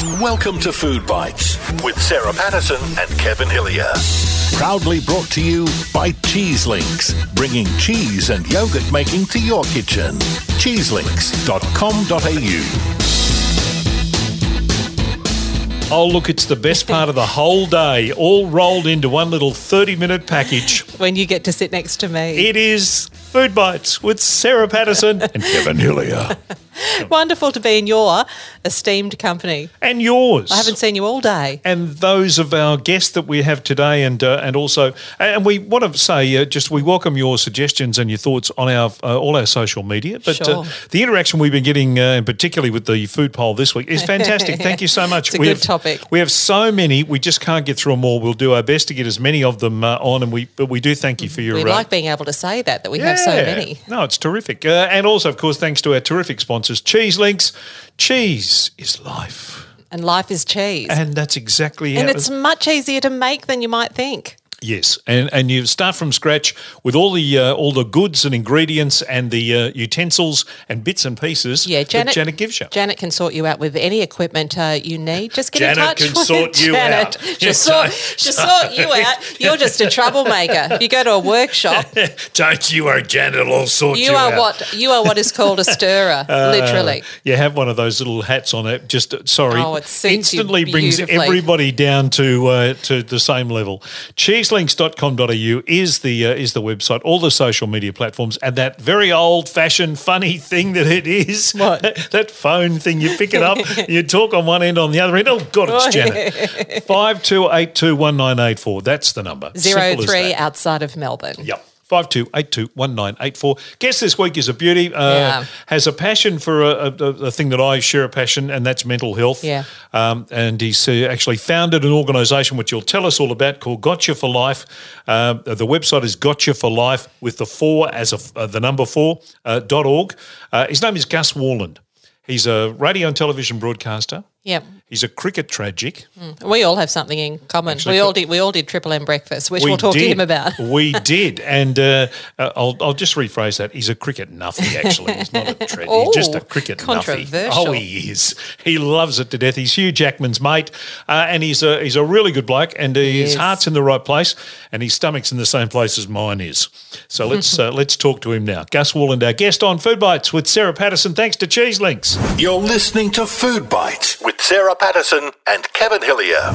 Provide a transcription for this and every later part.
Welcome to Food Bites with Sarah Patterson and Kevin Hillier. Proudly brought to you by Cheese Links, bringing cheese and yogurt making to your kitchen. Cheeselinks.com.au. Oh, look, it's the best part of the whole day, all rolled into one little 30 minute package. when you get to sit next to me. It is Food Bites with Sarah Patterson and Kevin Hillier. Wonderful to be in your esteemed company. And yours. I haven't seen you all day. and those of our guests that we have today, and uh, and also, and we want to say uh, just we welcome your suggestions and your thoughts on our uh, all our social media. But Sure. uh, the interaction we've been getting, uh, and particularly with the food poll this week, is fantastic. Thank you so much. It's a we good have, topic. We have so many, we just can't get through them all. We'll do our best to get as many of them uh, on, and we but we do thank you for your. We like being able to say that, that we have so many. No, it's terrific. Uh, and also, of course, thanks to our terrific sponsors, Cheese Links. Cheese is life. And life is cheese. And that's exactly it. And it's much easier to make than you might think. Yes, and and you start from scratch with all the uh, all the goods and ingredients and the uh, utensils and bits and pieces. Yeah, that Janet. Janet gives you. Janet can sort you out with any equipment uh, you need. Just get Janet in touch can with sort you Janet. out. She'll sort, she'll sort you out. You're just a troublemaker. You go to a workshop. Don't you worry, Janet will sort you, You are out. what you are what is called a stirrer, Uh, literally. you have one of those little hats on it. Just uh, sorry, Oh, it you instantly brings everybody down to uh, to the same level. Cheeselinks.com.au is the uh, is the website. All the social media platforms and that very old fashioned funny thing that it is. What? that phone thing? You pick it up, you talk on one end, on the other end. Oh God, it's Janet. Five two eight two one nine eight four. That's the number. Zero Simple three outside of Melbourne. Yep. 52821984. Guest this week is a beauty, uh, Yeah. has a passion for a, a, a thing that I share a passion, and that's mental health. Yeah. Um, and he's uh, actually founded an organisation which he'll tell us all about called Gotcha for Life. Uh, the website is Gotcha for Life with the four as a, uh, the number four uh, dot org. Uh, his name is Gus Worland. He's a radio and television broadcaster. Yep. He's a cricket tragic. We all have something in common. Actually, we all did. We all did Triple M breakfast, which We we'll talk to him about. we did, and uh, uh, I'll, I'll just rephrase that. He's a cricket nuffy. Actually, he's not a tragedy. he's just a cricket nuffy. controversial. Oh, he is. He loves it to death. He's Hugh Jackman's mate, uh, and he's a he's a really good bloke. And uh, his is. heart's in the right place, and his stomach's in the same place as mine is. So let's uh, let's talk to him now. Gus Worland, our guest on Food Bites with Sarah Patterson. Thanks to Cheese Links. You're listening to Food Bites with Sarah Patterson and Kevin Hillier.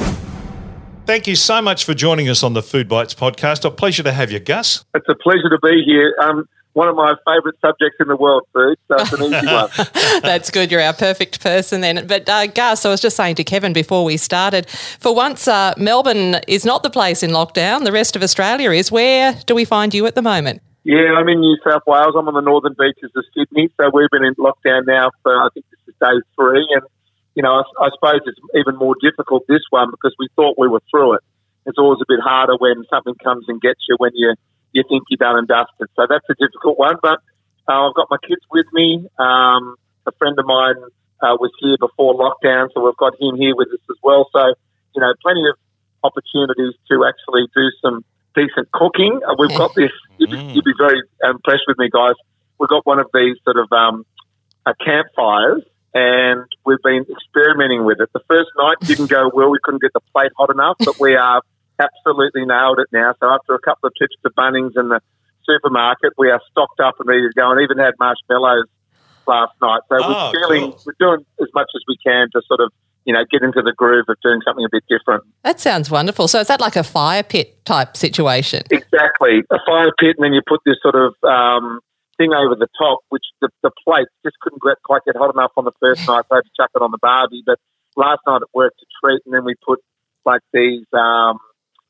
Thank you so much for joining us on the Food Bites podcast. A pleasure to have you, Gus. It's a pleasure to be here. Um, one of my favourite subjects in the world, food, so it's an easy one. That's good. You're our perfect person then. But uh, Gus, I was just saying to Kevin before we started, for once, uh, Melbourne is not the place in lockdown. The rest of Australia is. Where do we find you at the moment? Yeah, I'm in New South Wales. I'm on the northern beaches of Sydney, so we've been in lockdown now for I think this is day three, and you know I, I suppose it's even more difficult this one because we thought we were through it. It's always a bit harder when something comes and gets you when you you think you're done and dusted. So that's a difficult one, but uh, I've got my kids with me. Um, a friend of mine uh, was here before lockdown, so we've got him here with us as well. So you know, plenty of opportunities to actually do some decent cooking. Uh, we've got this. You'd be, you'd be very impressed with me, guys. We've got one of these sort of um, uh, campfires, and we've been experimenting with it. The first night didn't go well. We couldn't get the plate hot enough, but we are absolutely nailed it now. So after a couple of trips to Bunnings and the supermarket, we are stocked up and ready to go, and even had marshmallows last night. So Oh, we're feeling cool. we're doing as much as we can to sort of you know get into the groove of doing something a bit different. That sounds wonderful. So is that like a fire pit type situation? Exactly. A fire pit, and then you put this sort of um, thing over the top, which the, the plate just couldn't get, quite get hot enough on the first night, so I had to chuck it on the barbie. But last night it worked a treat, and then we put like these um,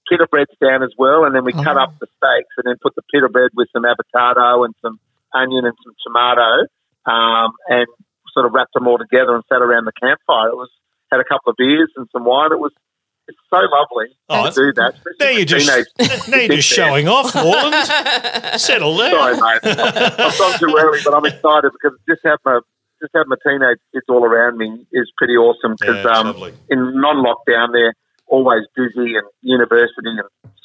pita breads down as well, and then we cut Oh. up the steaks, and then put the pita bread with some avocado and some onion and some tomato, um, and sort of wrapped them all together and sat around the campfire. It was had a couple of beers and some wine. It was it's so lovely Oh, to do that. especially Now you're for just teenage- now you're just showing off, Worland. Settle down. Sorry, mate. I've gone too early, but I'm excited because just have my just have my teenage kids all around me is pretty awesome because Yeah, um, lovely. in non-lockdown they're always busy and university and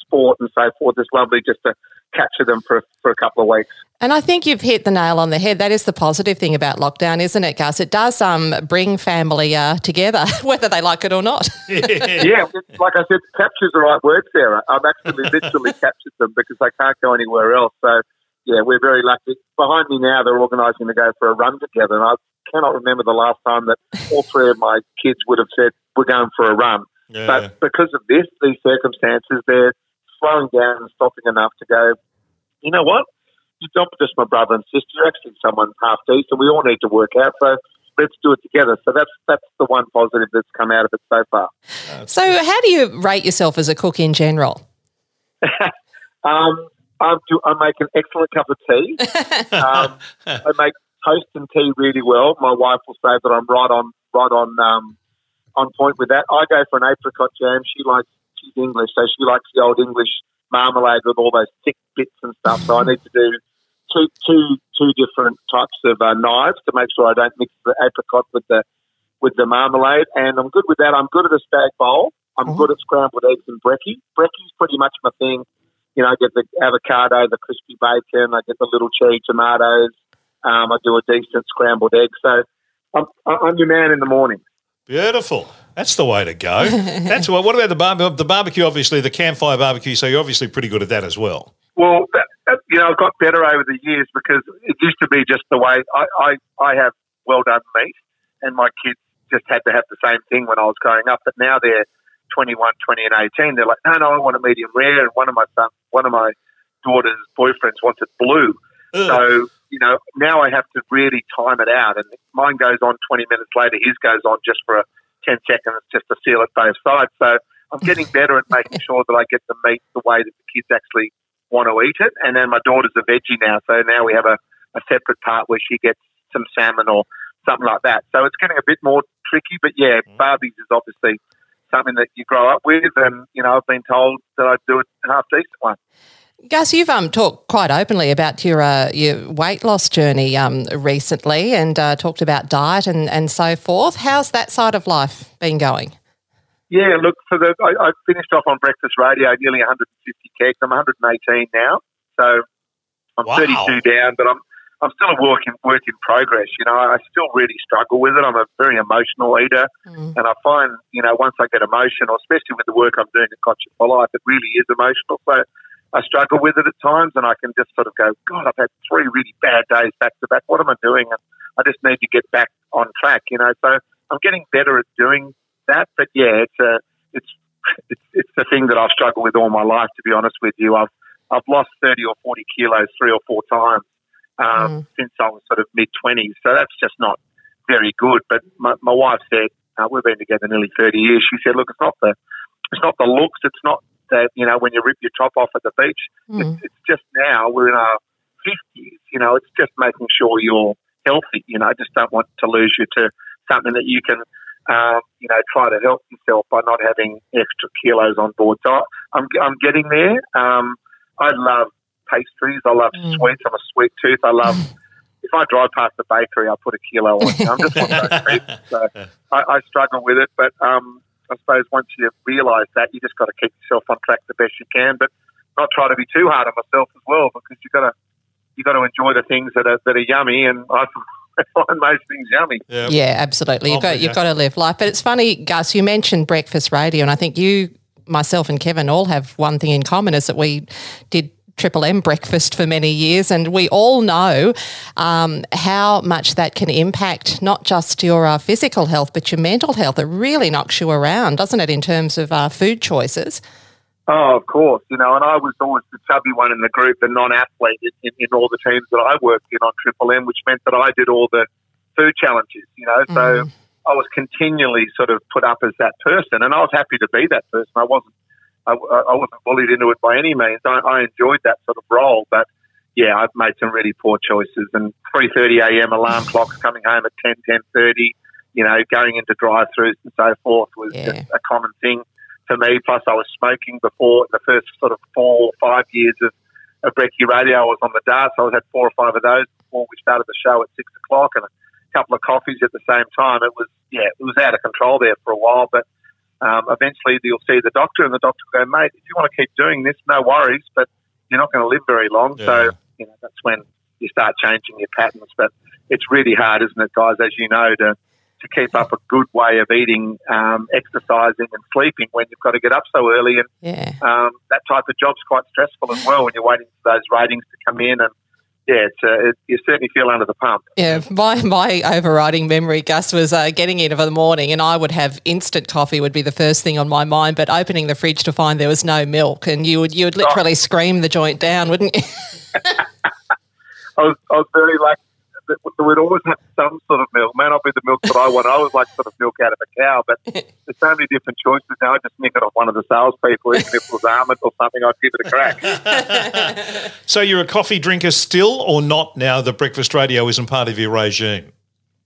sport and so forth. It's lovely just to capture them for, for a couple of weeks. And I think you've hit the nail on the head. That is the positive thing about lockdown, isn't it, Gus? It does um, bring family uh, together, whether they like it or not. yeah, like I said, capture's the right word, Sarah. I've actually literally captured them because they can't go anywhere else. So, yeah, we're very lucky. Behind me now, they're organising to go for a run together. And I cannot remember the last time that all three of my kids would have said, we're going for a run. Yeah. But because of this, these circumstances, they're slowing down and stopping enough to go, you know what? You're not just my brother and sister, you're actually someone half decent. We all need to work out. So let's do it together. So that's that's the one positive that's come out of it so far. So how do you rate yourself as a cook in general? um, I, do, I make an excellent cup of tea. um, I make toast and tea really well. My wife will say that I'm right on right on um, on point with that. I go for an apricot jam. She likes she's English, so she likes the old English marmalade with all those thick bits and stuff. So I need to do two, two, two different types of uh, knives to make sure I don't mix the apricot with the with the marmalade. And I'm good with that. I'm good at a spag bowl. I'm oh. good at scrambled eggs and brekkie. Brekkie's pretty much my thing. You know, I get the avocado, the crispy bacon, I get the little cherry tomatoes. Um, I do a decent scrambled egg. So I'm, I'm your man in the morning. Beautiful. That's the way to go. That's what. What about the barbecue? The barbecue, obviously, the campfire barbecue. So you're obviously pretty good at that as well. Well, that, that, you know, I've got better over the years because it used to be just the way I, I, I have well done meat, and my kids just had to have the same thing when I was growing up. But now they're 21, 20, and 18. They're like, no, no, I want a medium rare. And one of my son, one of my daughter's boyfriends wants it blue. Ugh. So you know, now I have to really time it out. And mine goes on 20 minutes later, his goes on just for a 10 seconds just to seal it both sides. So I'm getting better at making sure that I get the meat the way that the kids actually want to eat it. And then my daughter's a veggie now, so now we have a, a separate part where she gets some salmon or something like that. So it's getting a bit more tricky, but yeah, mm. Barbies is obviously something that you grow up with, and you know I've been told that I do it half decent one. Gus, you've um, talked quite openly about your uh, your weight loss journey um, recently, and uh, talked about diet and, and so forth. How's that side of life been going? Yeah, look, for the I, I finished off on breakfast radio, nearly 150 kegs. I'm 118 now, so I'm wow. 32 down, but I'm I'm still a work in work in progress. You know, I still really struggle with it. I'm a very emotional eater, mm. and I find you know once I get emotional, especially with the work I'm doing at Conscious for Life, it really is emotional. So I struggle with it at times, and I can just sort of go, God, I've had three really bad days back to back. What am I doing? And I just need to get back on track, you know. So I'm getting better at doing that. But yeah, it's a it's it's it's the thing that I've struggled with all my life. To be honest with you, I've I've lost thirty or forty kilos three or four times um, mm. since I was sort of mid twenties. So that's just not very good. But my, my wife said uh, we've been together nearly thirty years. She said, look, it's not the it's not the looks, it's not that, you know, when you rip your top off at the beach. Mm. It's, it's just now we're in our 50s, you know, it's just making sure you're healthy. You know, I just don't want to lose you to something that you can, um, you know, try to help yourself by not having extra kilos on board. So I'm, I'm getting there. Um, I love pastries. I love mm. sweets. I'm a sweet tooth. I love. if I drive past the bakery, I put a kilo on. I'm just one of those people. So I, I struggle with it, but um, I suppose once you realise that, you just got to keep yourself on track the best you can, but not try to be too hard on myself as well, because you got to you got to enjoy the things that are that are yummy, and I find most things yummy. Yeah, yeah absolutely. You've got you've got to live life. But it's funny, Gus. You mentioned breakfast radio, and I think you, myself, and Kevin all have one thing in common: is that we did Triple M breakfast for many years, and we all know um, how much that can impact not just your uh, physical health, but your mental health. It really knocks you around, doesn't it, in terms of uh, food choices? Oh, of course. You know, and I was always the chubby one in the group, the non-athlete in, in all the teams that I worked in on Triple M, which meant that I did all the food challenges. You know, so mm. I was continually sort of put up as that person, and I was happy to be that person. I wasn't I, I wasn't bullied into it by any means. I, I enjoyed that sort of role, but yeah, I've made some really poor choices. And 3:30 a.m. alarm clocks coming home at 10, 10:30. You know, going into drive-throughs and so forth was yeah. just a common thing for me. Plus, I was smoking before the first sort of four or five years of, of Brekkie Radio. I was on the darts. I had four or five of those before we started the show at six o'clock, and a couple of coffees at the same time. It was yeah, it was out of control there for a while, but um, eventually you'll see the doctor, and the doctor will go, mate, if you want to keep doing this, no worries, but you're not going to live very long. Yeah. So you know that's when you start changing your patterns. But it's really hard, isn't it, guys? As you know, to to keep up a good way of eating, um, exercising, and sleeping when you've got to get up so early. And yeah. um, that type of job's quite stressful as well when you're waiting for those ratings to come in and yeah, uh, it, you certainly feel under the pump. Yeah, my, my overriding memory, Gus, was uh, getting in of the morning and I would have instant coffee would be the first thing on my mind, but opening the fridge to find there was no milk and you would you would literally oh. scream the joint down, wouldn't you? I was, I was very lucky we'd always have some sort of milk. May not be the milk that I want. I always like sort of milk out of a cow, but there's so many different choices now. I just nick it off one of the salespeople, even if it was almond or something, I'd give it a crack. so you're a coffee drinker still or not now that breakfast radio isn't part of your regime?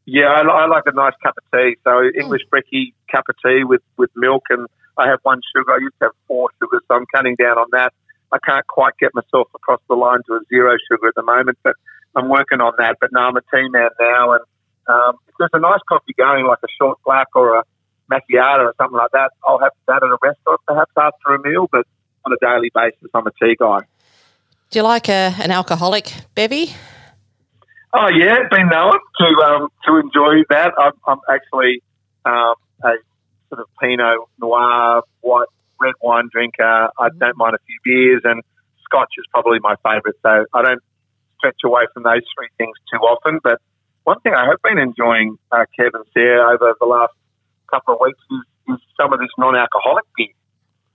Yeah, I, I like a nice cup of tea. So hmm. English brekkie cup of tea with, with milk, and I have one sugar. I used to have four sugars, so I'm cutting down on that. I can't quite get myself across the line to a zero sugar at the moment, but I'm working on that. But no, I'm a tea man now, and um, if there's a nice coffee going, like a short black or a macchiato or something like that, I'll have that at a restaurant perhaps after a meal. But on a daily basis, I'm a tea guy. Do you like a, an alcoholic bevy? Oh yeah, been known to um, to enjoy that. I'm, I'm actually um, a sort of Pinot Noir, white red wine drinker. I mm-hmm. don't mind a few beers, and Scotch is probably my favourite. So I don't stretch away from those three things too often. But one thing I have been enjoying, uh, Kevin, Sarah, over the last couple of weeks is, is some of this non-alcoholic beer.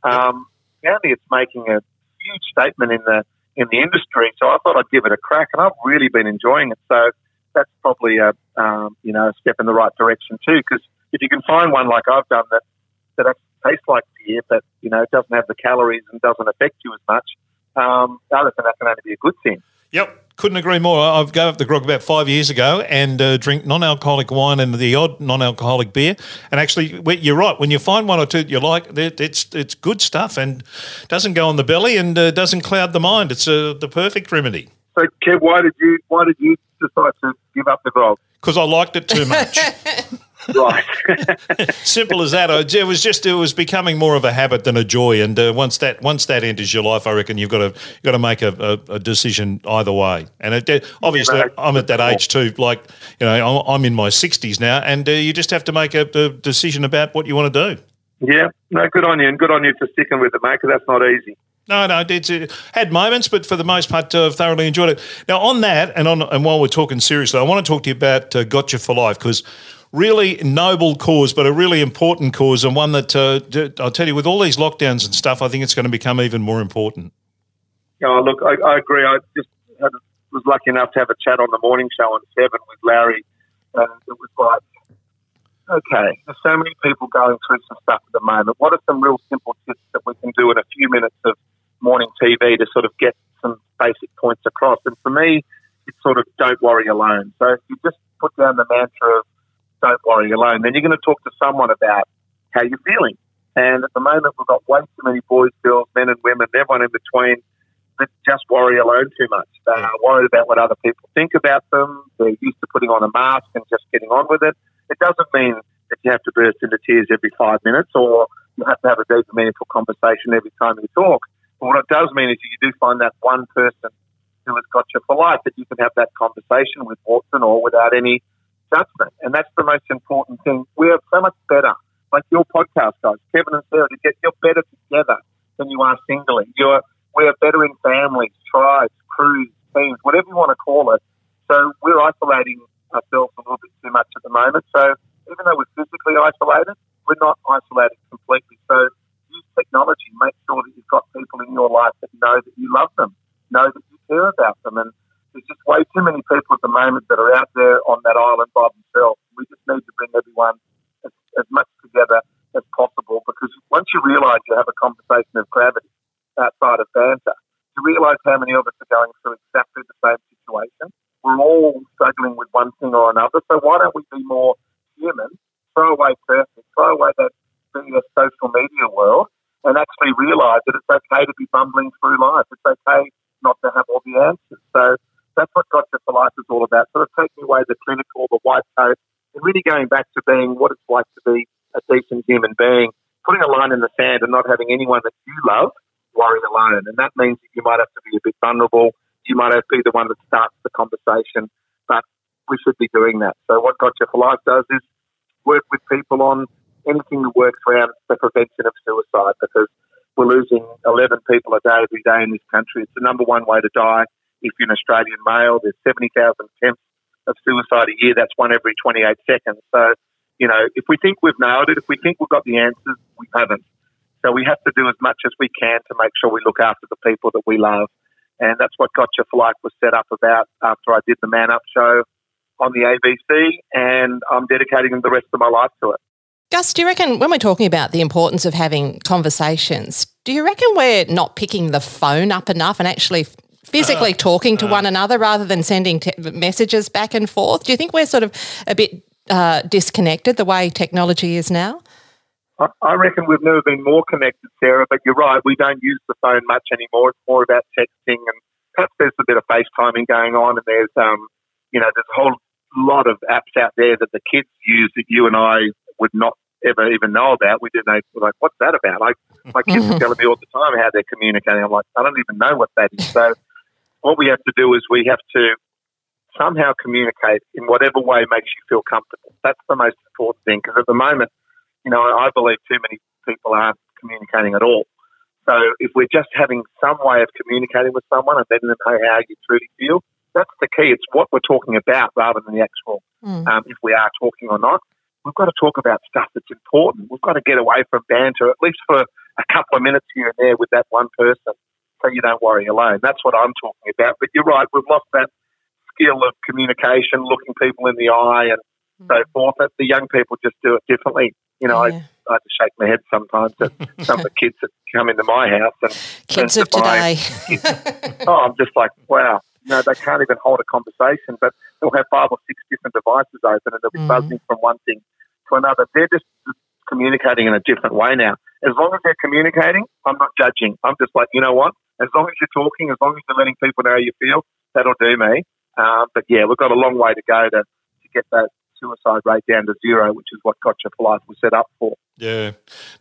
Um, apparently, it's making a huge statement in the in the industry. So I thought I'd give it a crack, and I've really been enjoying it. So that's probably a um, you know a step in the right direction too. Because if you can find one like I've done that that actually tastes like beer, but you know it doesn't have the calories and doesn't affect you as much, um, I reckon that can only be a good thing. Yep. Couldn't agree more. I've gave up the grog about five years ago and uh, drink non-alcoholic wine and the odd non-alcoholic beer. And actually, you're right. When you find one or two you like, it's it's good stuff and doesn't go on the belly and uh, doesn't cloud the mind. It's uh, the perfect remedy. So, Kev, why did you why did you decide to give up the grog? Because I liked it too much. Right. Simple as that. It was just it was becoming more of a habit than a joy. And uh, once that once that enters your life, I reckon you've got to you've got to make a, a, a decision either way. And it, obviously, yeah, I'm at that age too. Like you know, I'm in my 60s now, and uh, you just have to make a, a decision about what you want to do. Yeah, no, good on you, and good on you for sticking with it, mate. Because that's not easy. No, no, it's it had moments, but for the most part, uh, thoroughly enjoyed it. Now, on that, and on, and while we're talking seriously, I want to talk to you about uh, Gotcha for Life because really noble cause, but a really important cause, and one that uh, I'll tell you, with all these lockdowns and stuff, I think it's going to become even more important. Oh, look, I, I agree. I just had, was lucky enough to have a chat on the morning show on Seven with Larry, and it was like, okay, there's so many people going through some stuff at the moment. What are some real simple tips that we can do in a few minutes of morning TV to sort of get some basic points across? And for me, it's sort of don't worry alone. So if you just put down the mantra of don't worry alone. Then you're going to talk to someone about how you're feeling. And at the moment, we've got way too many boys, girls, men, and women, everyone in between, that just worry alone too much. They're worried about what other people think about them. They're used to putting on a mask and just getting on with it. It doesn't mean that you have to burst into tears every five minutes or you have to have a deep and meaningful conversation every time you talk. But what it does mean is you do find that one person who has got you for life that you can have that conversation with, or without any judgment. And that's the most important thing. We are so much better, like your podcast guys, Kevin and Sarah, you're better together than you are singly. You're, we are better in families, tribes, crews, teams, whatever you want to call it. So we're isolating ourselves a little bit too much at the moment. So even though we're physically isolated, we're not isolated completely. So use technology. Make sure that you've got people in your life that know that you love them, know that you care about them, and there's just way too many people at the moment that are out there on that island by themselves. We just need to bring everyone as, as much together as possible because once you realise you have a conversation of gravity outside of banter, you realise how many of us are going through exactly the same situation. We're all struggling with one thing or another. So why don't we be more human, throw away perfect, throw away that BS social media world and actually realise that it's okay to be bumbling through life. It's okay not to have all the answers. So that's what Gotcha for Life is all about. Sort of taking away the clinical, the white coat, and really going back to being what it's like to be a decent human being putting a line in the sand and not having anyone that you love worry alone. And that means that you might have to be a bit vulnerable. You might have to be the one that starts the conversation, but we should be doing that. So what Gotcha for Life does is work with people on anything that works around the prevention of suicide because we're losing 11 people a day every day in this country. It's the number one way to die if you're an Australian male. There's 70,000 attempts of suicide a year. That's one every 28 seconds. So, you know, if we think we've nailed it, if we think we've got the answers, we haven't. So we have to do as much as we can to make sure we look after the people that we love. And that's what Gotcha for Life was set up about after I did the Man Up show on the ABC, and I'm dedicating the rest of my life to it. Gus, do you reckon when we're talking about the importance of having conversations, do you reckon we're not picking the phone up enough and actually physically uh, talking to uh, one another rather than sending te- messages back and forth? Do you think we're sort of a bit uh, disconnected the way technology is now? I reckon we've never been more connected, Sarah, but you're right. We don't use the phone much anymore. It's more about texting and perhaps there's a bit of FaceTiming going on and there's, um, you know, there's a whole lot of apps out there that the kids use that you and I would not ever even know about. We didn't know, like, what's that about? Like, my kids are telling me all the time how they're communicating. I'm like, I don't even know what that is. So, what we have to do is we have to somehow communicate in whatever way makes you feel comfortable. That's the most important thing because at the moment, you know, I believe too many people aren't communicating at all. So if we're just having some way of communicating with someone and letting them know how you truly feel, that's the key. It's what we're talking about rather than the actual, mm. um, if we are talking or not. We've got to talk about stuff that's important. We've got to get away from banter, at least for a couple of minutes here and there with that one person so you don't worry alone. That's what I'm talking about. But you're right, we've lost that skill of communication, looking people in the eye and mm. so forth. That the young people just do it differently. You know, yeah. I, I have to shake my head sometimes at some of the kids that come into my house and kids of today. oh, I'm just like, wow. Know, they can't even hold a conversation, but they'll have five or six different devices open and they'll be mm. buzzing from one thing to another. They're just communicating in a different way now. As long as they're communicating, I'm not judging. I'm just like, you know what? As long as you're talking, as long as you're letting people know how you feel, that'll do me. Uh, but yeah, we've got a long way to go to, to get that suicide rate down to zero, which is what Gotcha for Life was set up for. Yeah,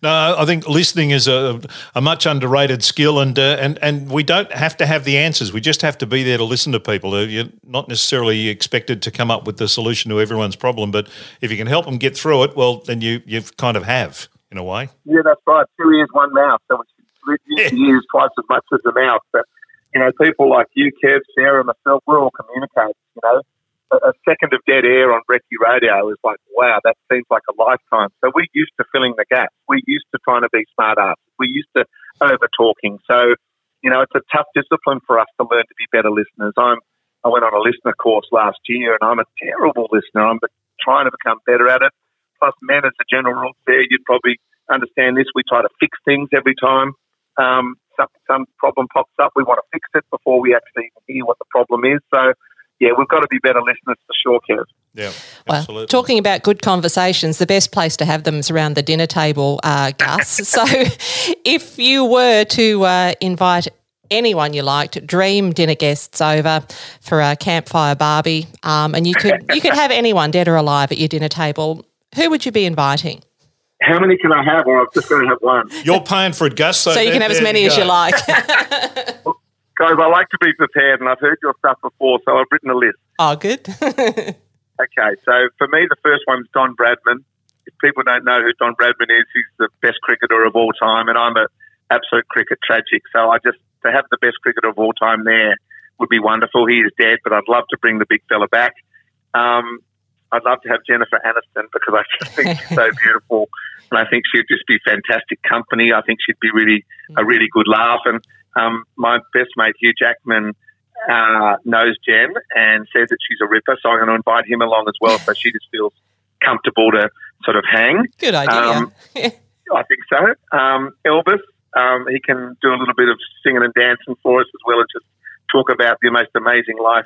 no, I think listening is a, a much underrated skill, and uh, and and we don't have to have the answers. We just have to be there to listen to people. Uh, you're not necessarily expected to come up with the solution to everyone's problem, but if you can help them get through it, well, then you you kind of have in a way. Yeah, that's right. Two ears, one mouth. So it's yeah. ears twice as much as the mouth. But you know, people like you, Kev, Sarah, myself, we're all communicators. You know, a, second of dead air on Brekkie Radio is like, wow, that seems like a lifetime. So we're used to filling the gaps. We're used to trying to be smart ass. We're used to over talking. So, you know, it's a tough discipline for us to learn to be better listeners. I'm, I went on a listener course last year and I'm a terrible listener. I'm trying to become better at it. Plus, men, as a general rule, there, you'd probably understand this. We try to fix things every time um, some, some problem pops up. We want to fix it before we actually hear what the problem is. So, yeah, we've got to be better listeners for sure, Kev. Yeah, absolutely. Well, talking about good conversations, the best place to have them is around the dinner table, uh, Gus. so, if you were to uh, invite anyone you liked, dream dinner guests over for a campfire barbie, um, and you could you could have anyone, dead or alive, at your dinner table. Who would you be inviting? How many can I have, or I'm just going to have one? You're paying for it, Gus. So, so you can have as many as you like. Guys, I like to be prepared, and I've heard your stuff before, so I've written a list. Oh, good. okay, so for me, the first one's Don Bradman. If people don't know who Don Bradman is, he's the best cricketer of all time, and I'm an absolute cricket tragic. So I just to have the best cricketer of all time there would be wonderful. He is dead, but I'd love to bring the big fella back. Um, I'd love to have Jennifer Aniston because I just think she's so beautiful, and I think she'd just be fantastic company. I think she'd be really a really good laugh, and um, my best mate Hugh Jackman uh, knows Jen and says that she's a ripper, so I'm going to invite him along as well, so she just feels comfortable to sort of hang. Good idea. Um, I think so. Um, Elvis, um, he can do a little bit of singing and dancing for us as well as just talk about the most amazing life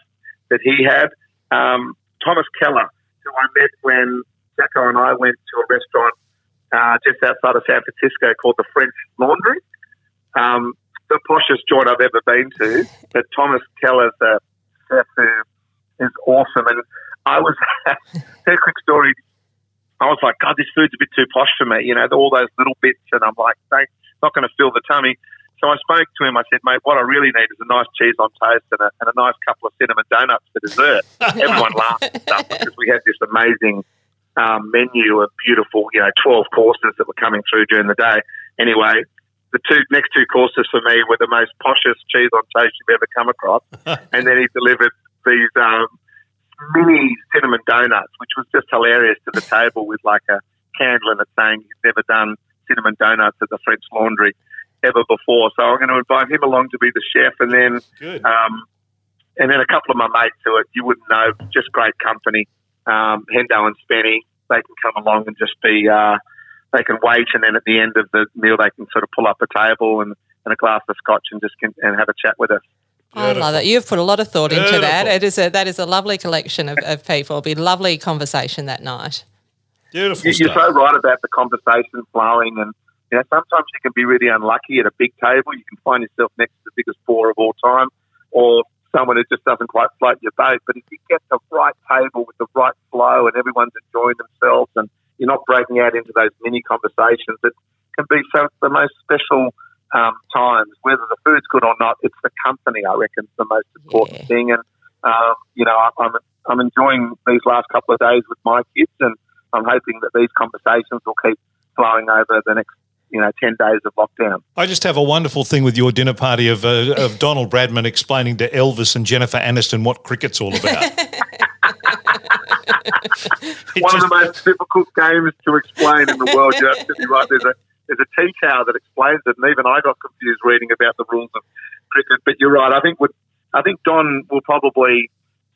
that he had. Um, Thomas Keller, who I met when Jacko and I went to a restaurant uh, just outside of San Francisco called the French Laundry. Um, the poshest joint I've ever been to. But Thomas Keller's a chef who is awesome. And I was, her quick story, I was like, God, this food's a bit too posh for me. You know, all those little bits, and I'm like, it's not going to fill the tummy. So I spoke to him. I said, mate, what I really need is a nice cheese on toast and a, and a nice couple of cinnamon donuts for dessert. Everyone laughed and stuff because we had this amazing um, menu of beautiful, you know, 12 courses that were coming through during the day. Anyway, the two next two courses for me were the most poshest cheese on toast you've ever come across. and then he delivered these um, mini cinnamon donuts, which was just hilarious to the table with like a candle in it saying he's never done cinnamon donuts at the French Laundry ever before. So I'm going to invite him along to be the chef, and then um, and then a couple of my mates who are, you wouldn't know, just great company. Um, Hendo and Spenny, they can come along and just be. Uh, they can wait, and then at the end of the meal, they can sort of pull up a table and, and a glass of scotch and just can, and have a chat with us. Beautiful. I love it. You've put a lot of thought Beautiful. into that. It is a that is a lovely collection of, of people. It'll be a lovely conversation that night. Beautiful. You're so right about the conversation flowing, and you know sometimes you can be really unlucky at a big table. You can find yourself next to the biggest bore of all time, or someone who just doesn't quite float your boat. But if you get the right table with the right flow, and everyone's enjoying themselves, and you're not breaking out into those mini conversations, it can be so the most special um, times, whether the food's good or not, it's the company, I reckon, is the most important yeah. thing. And, um, you know, I'm, I'm enjoying these last couple of days with my kids, and I'm hoping that these conversations will keep flowing over the next you know, 10 days of lockdown. I just have a wonderful thing with your dinner party of, uh, of Donald Bradman explaining to Elvis and Jennifer Aniston what cricket's all about. One of the most difficult games to explain in the world. You're absolutely right. There's a there's a tea towel that explains it, and even I got confused reading about the rules of cricket. But you're right. I think I think Don will probably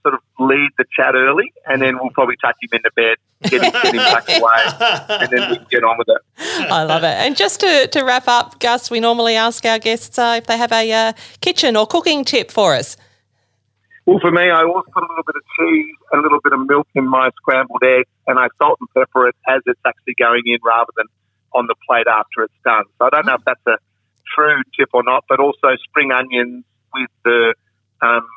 sort of lead the chat early, and then we'll probably tuck him into bed, get him, get him tucked away, and then we can get on with it. I love it. And just to, to wrap up, Gus, we normally ask our guests uh, if they have a uh, kitchen or cooking tip for us. Well, for me, I always put a little bit of cheese, a little bit of milk in my scrambled egg, and I salt and pepper it as it's actually going in rather than on the plate after it's done. So I don't know if that's a true tip or not, but also spring onions with the um,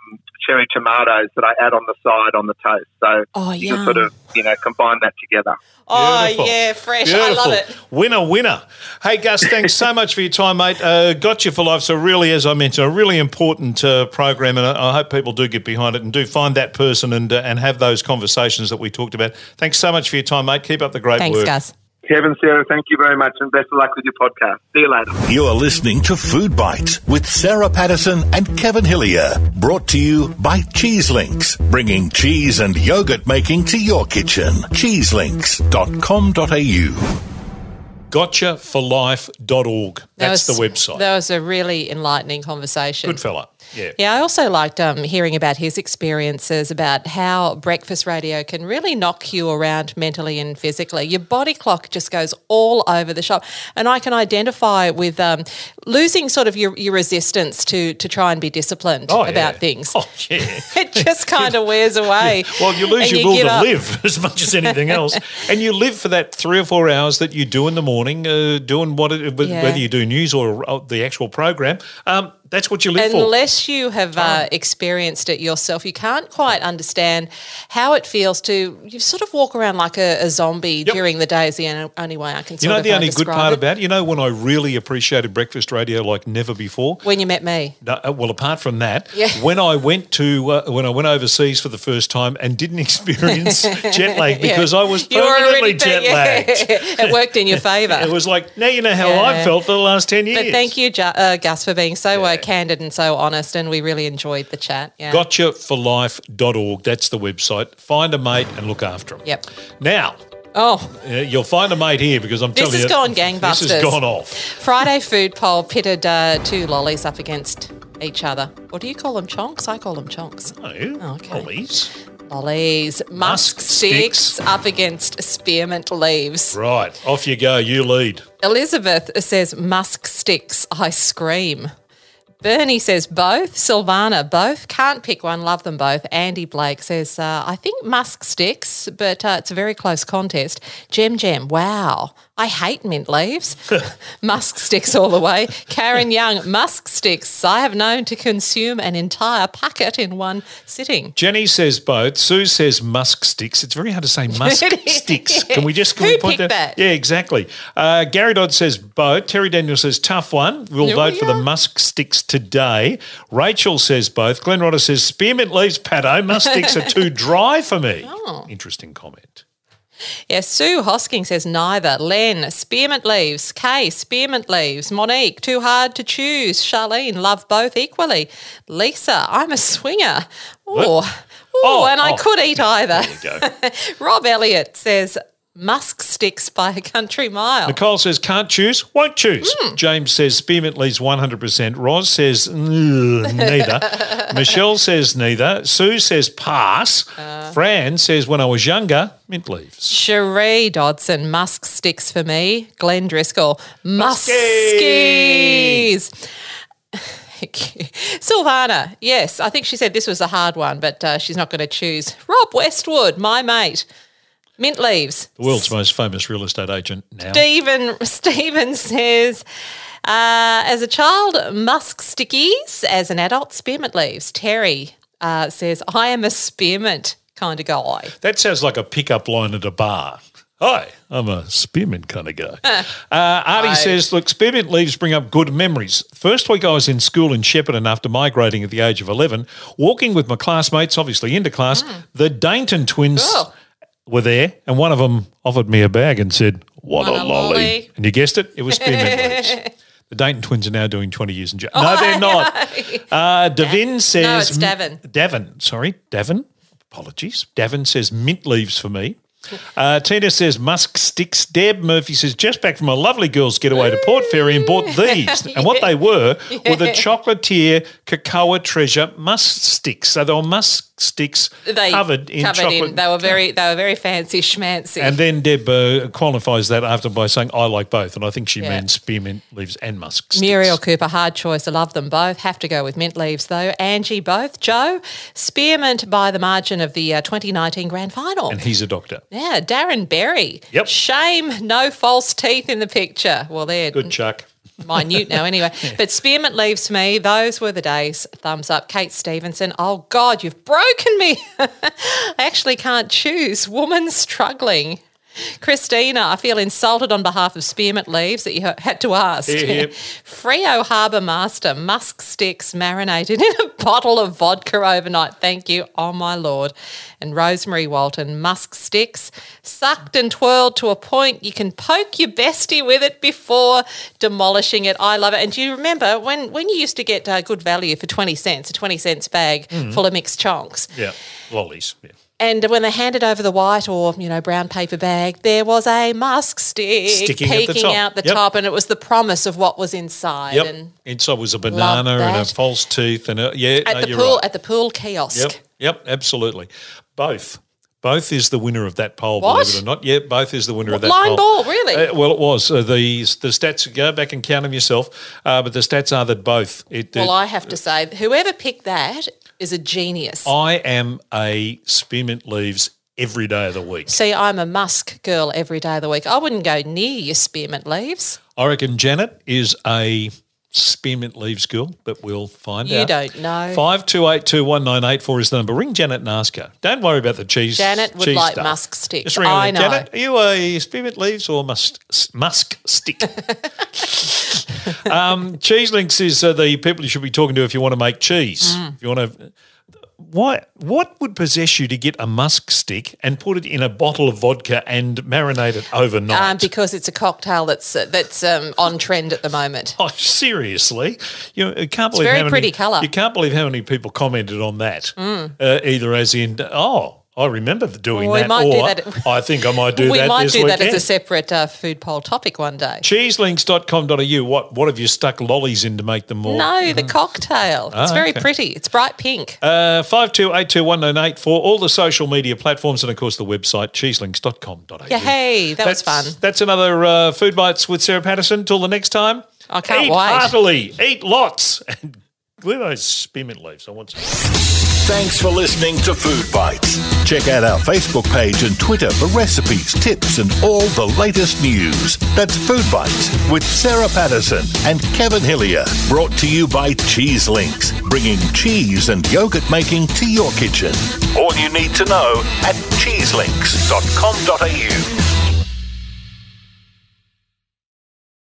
cherry tomatoes that I add on the side on the toast. So oh, you can sort of, you know, combine that together. Oh, Beautiful. yeah, fresh. Beautiful. I love it. Winner, winner. Hey, Gus, thanks so much for your time, mate. Uh, got you for life. So, really, as I mentioned, a really important uh, program, and I, I, hope people do get behind it and do find that person and, uh, and have those conversations that we talked about. Thanks so much for your time, mate. Keep up the great thanks, work. Thanks, Gus. Kevin, Sarah, thank you very much and best of luck with your podcast. See you later. You are listening to Food Bites with Sarah Patterson and Kevin Hillier. Brought to you by Cheese Links, bringing cheese and yogurt making to your kitchen. Cheeselinks.com.au gotchaforlife.org. That's was, the website. That was a really enlightening conversation. Good fella. Yeah. Yeah, I also liked um, hearing about his experiences about how breakfast radio can really knock you around mentally and physically. Your body clock just goes all over the shop. And I can identify with um, losing sort of your, your resistance to, to try and be disciplined oh, about yeah. things. Oh, yeah. it just kind of wears away. Yeah. Well, you lose your you will to up. live as much as anything else. and you live for that three or four hours that you do in the morning, uh, doing what, it, whether you do news or uh, the actual program. Um, that's what you live Unless for. Unless you have uh, experienced it yourself, you can't quite understand how it feels to you sort of walk around like a, a zombie yep. during the day. Is the only way I can. You know the only good part it. about it? you know when I really appreciated breakfast radio like never before when you met me. No, uh, well, apart from that, yeah. when I went to uh, when I went overseas for the first time and didn't experience jet lag because yeah. I was permanently jet lagged. Yeah. it worked in your favour. it was like now you know how. I felt for the last ten years. But thank you, uh, Gus, for being so uh, candid and so honest, and we really enjoyed the chat. Yeah. Gotchaforlife.org. That's the website. Find a mate and look after them. Yep. Now, Oh, you'll find a mate here because I'm telling you, this has gone gangbusters. This has gone off. Friday food poll pitted uh, two lollies up against each other. What do you call them chonks? I call them chonks. No, oh, okay. lollies. Lollies. Musk, Musk sticks, sticks up against spearmint leaves. Right, off you go. You lead. Elizabeth says musk sticks. I scream. Bernie says both. Silvana, both. Can't pick one. Love them both. Andy Blake says, uh, I think Musk sticks, but uh, it's a very close contest. Gem Gem, wow. I hate mint leaves. musk sticks all the way. Karen Young, musk sticks. I have known to consume an entire packet in one sitting. Jenny says both. Sue says musk sticks. It's very hard to say musk sticks. Can we just can Who we point picked that? Yeah, exactly. Uh, Gary Dodd says both. Terry Daniel says tough one. We'll Here vote we for the musk sticks today. Rachel says both. Glenn Rodder says spearmint leaves, Pato. Musk sticks are too dry for me. Oh. Interesting comment. Yes, Sue Hosking says neither. Len, spearmint leaves. Kay, spearmint leaves. Monique, too hard to choose. Charlene, love both equally. Lisa, I'm a swinger. Oh, Oh, and I oh. could eat either. There we go. Rob Elliott says musk sticks by a country mile. Nicole says can't choose, won't choose. Hmm. James says spearmint leaves 100%. Roz says neither. Michelle says neither. Sue says pass. Uh. Fran says when I was younger, mint leaves. Cherie Dodson, musk sticks for me. Glenn Driscoll, Muskies. muskies. Silvana, yes, I think she said this was a hard one, but uh, she's not going to choose. Rob Westwood, my mate, mint leaves. The world's most famous real estate agent now. Stephen Stephen says, uh, as a child, musk stickies. As an adult, spearmint leaves. Terry uh, says, I am a spearmint kind of guy. That sounds like a pickup line at a bar. Hi, I'm a spearmint kind of guy. Uh, Artie says, look, spearmint leaves bring up good memories. First week I was in school in Shepparton after migrating at the age of 11, walking with my classmates, obviously into class. The Dainton twins Oh. Were there, and one of them offered me a bag and said, what a a lolly. lolly? And you guessed it, it was spearmint leaves. The Dayton twins are now doing 20 years in jail. No, they're not. Uh, Devin says. No, it's Davin. Davin, sorry, Davin. Apologies. Davin says mint leaves for me. Uh, Tina says musk sticks. Deb Murphy says just back from a lovely girls' getaway to Port Fairy and bought these. And what they were were the chocolatier cocoa treasure musk sticks. So they were musk sticks They covered in chocolate. they were very they were very fancy schmancy. and then Deb uh, qualifies that after by saying, I like both. And I think she Yeah. means spearmint leaves and musk sticks. Muriel Cooper, hard choice. I love them both. Have to go with mint leaves though. Angie, both. Joe, spearmint by the margin of the uh, 2019 grand final. And he's a doctor. yeah, Darren Berry. Yep. Shame, no false teeth in the picture. Well, they're Good Chuck. Minute now anyway. But spearmint leaves for me. Those were the days. Thumbs up. Kate Stevenson. Oh God, you've broken me. I actually can't choose. Woman struggling. Christina, I feel insulted on behalf of spearmint leaves that you had to ask. Yep, yep. Frio Harbour Master, musk sticks marinated in a bottle of vodka overnight. Thank you. Oh my lord. And Rosemary Walton, musk sticks, sucked and twirled to a point you can poke your bestie with it before demolishing it. I love it. And do you remember when, when you used to get uh, good value for 20 cents, a 20 cents bag Mm-hmm. full of mixed chunks? Yeah. Lollies. Yeah. And when they handed over the white or you know brown paper bag, there was a musk stick Sticking at the peeking out the Yep. top, and it was the promise of what was inside. Yep. And Inside was a banana and a false tooth and a, yeah. at no, the pool right. at the pool kiosk. Yep. Yep. Absolutely. Both. Both is the winner of that poll, What? believe it or not. Yeah, both is the winner of that Line poll. ball, really? Uh, well, it was. Uh, the the stats, go back and count them yourself, uh, but the stats are that both. It, Well, it- I have to say, whoever picked that is a genius. I am a spearmint leaves every day of the week. See, I'm a musk girl every day of the week. I wouldn't go near your spearmint leaves. I reckon Janet is a spearmint leaves girl, but we'll find You out. You don't know. Five two eight two one nine eight four is the number. Ring Janet and ask her. Don't worry about the cheese. Janet would cheese like stuff. musk sticks. Just ring. I know. Janet, are you a spearmint leaves or musk musk stick? um, cheese links is uh, the people you should be talking to if you want to make cheese. Mm. If you want to. Why, what would possess you to get a musk stick and put it in a bottle of vodka and marinate it overnight? Um, because it's a cocktail that's uh, that's um, on trend at the moment. Oh, seriously? You know, I can't believe very how many, pretty colour. Mm. You can't believe how many people commented on that. Uh, either as in, oh, I remember doing Well, we that, might do or that- I think I might do we that We might do weekend. that as a separate uh, food poll topic one day. Cheeselinks.com.au. What what have you stuck lollies in to make them more? No, the cocktail. It's Ah, very okay. pretty. It's bright pink. Uh, 52821984 for all the social media platforms and, of course, the website, cheeselinks.com.au. Yeah, hey, that was That's- fun. That's another uh, Food Bites with Sarah Patterson. Till the next time. I can't eat wait. heartily, eat lots. And where those spearmint leaves? I want some. Thanks for listening to Food Bites. Check out our Facebook page and Twitter for recipes, tips, and all the latest news. That's Food Bites with Sarah Patterson and Kevin Hillier. Brought to you by Cheese Links, bringing cheese and yogurt making to your kitchen. All you need to know at cheeselinks.com.au.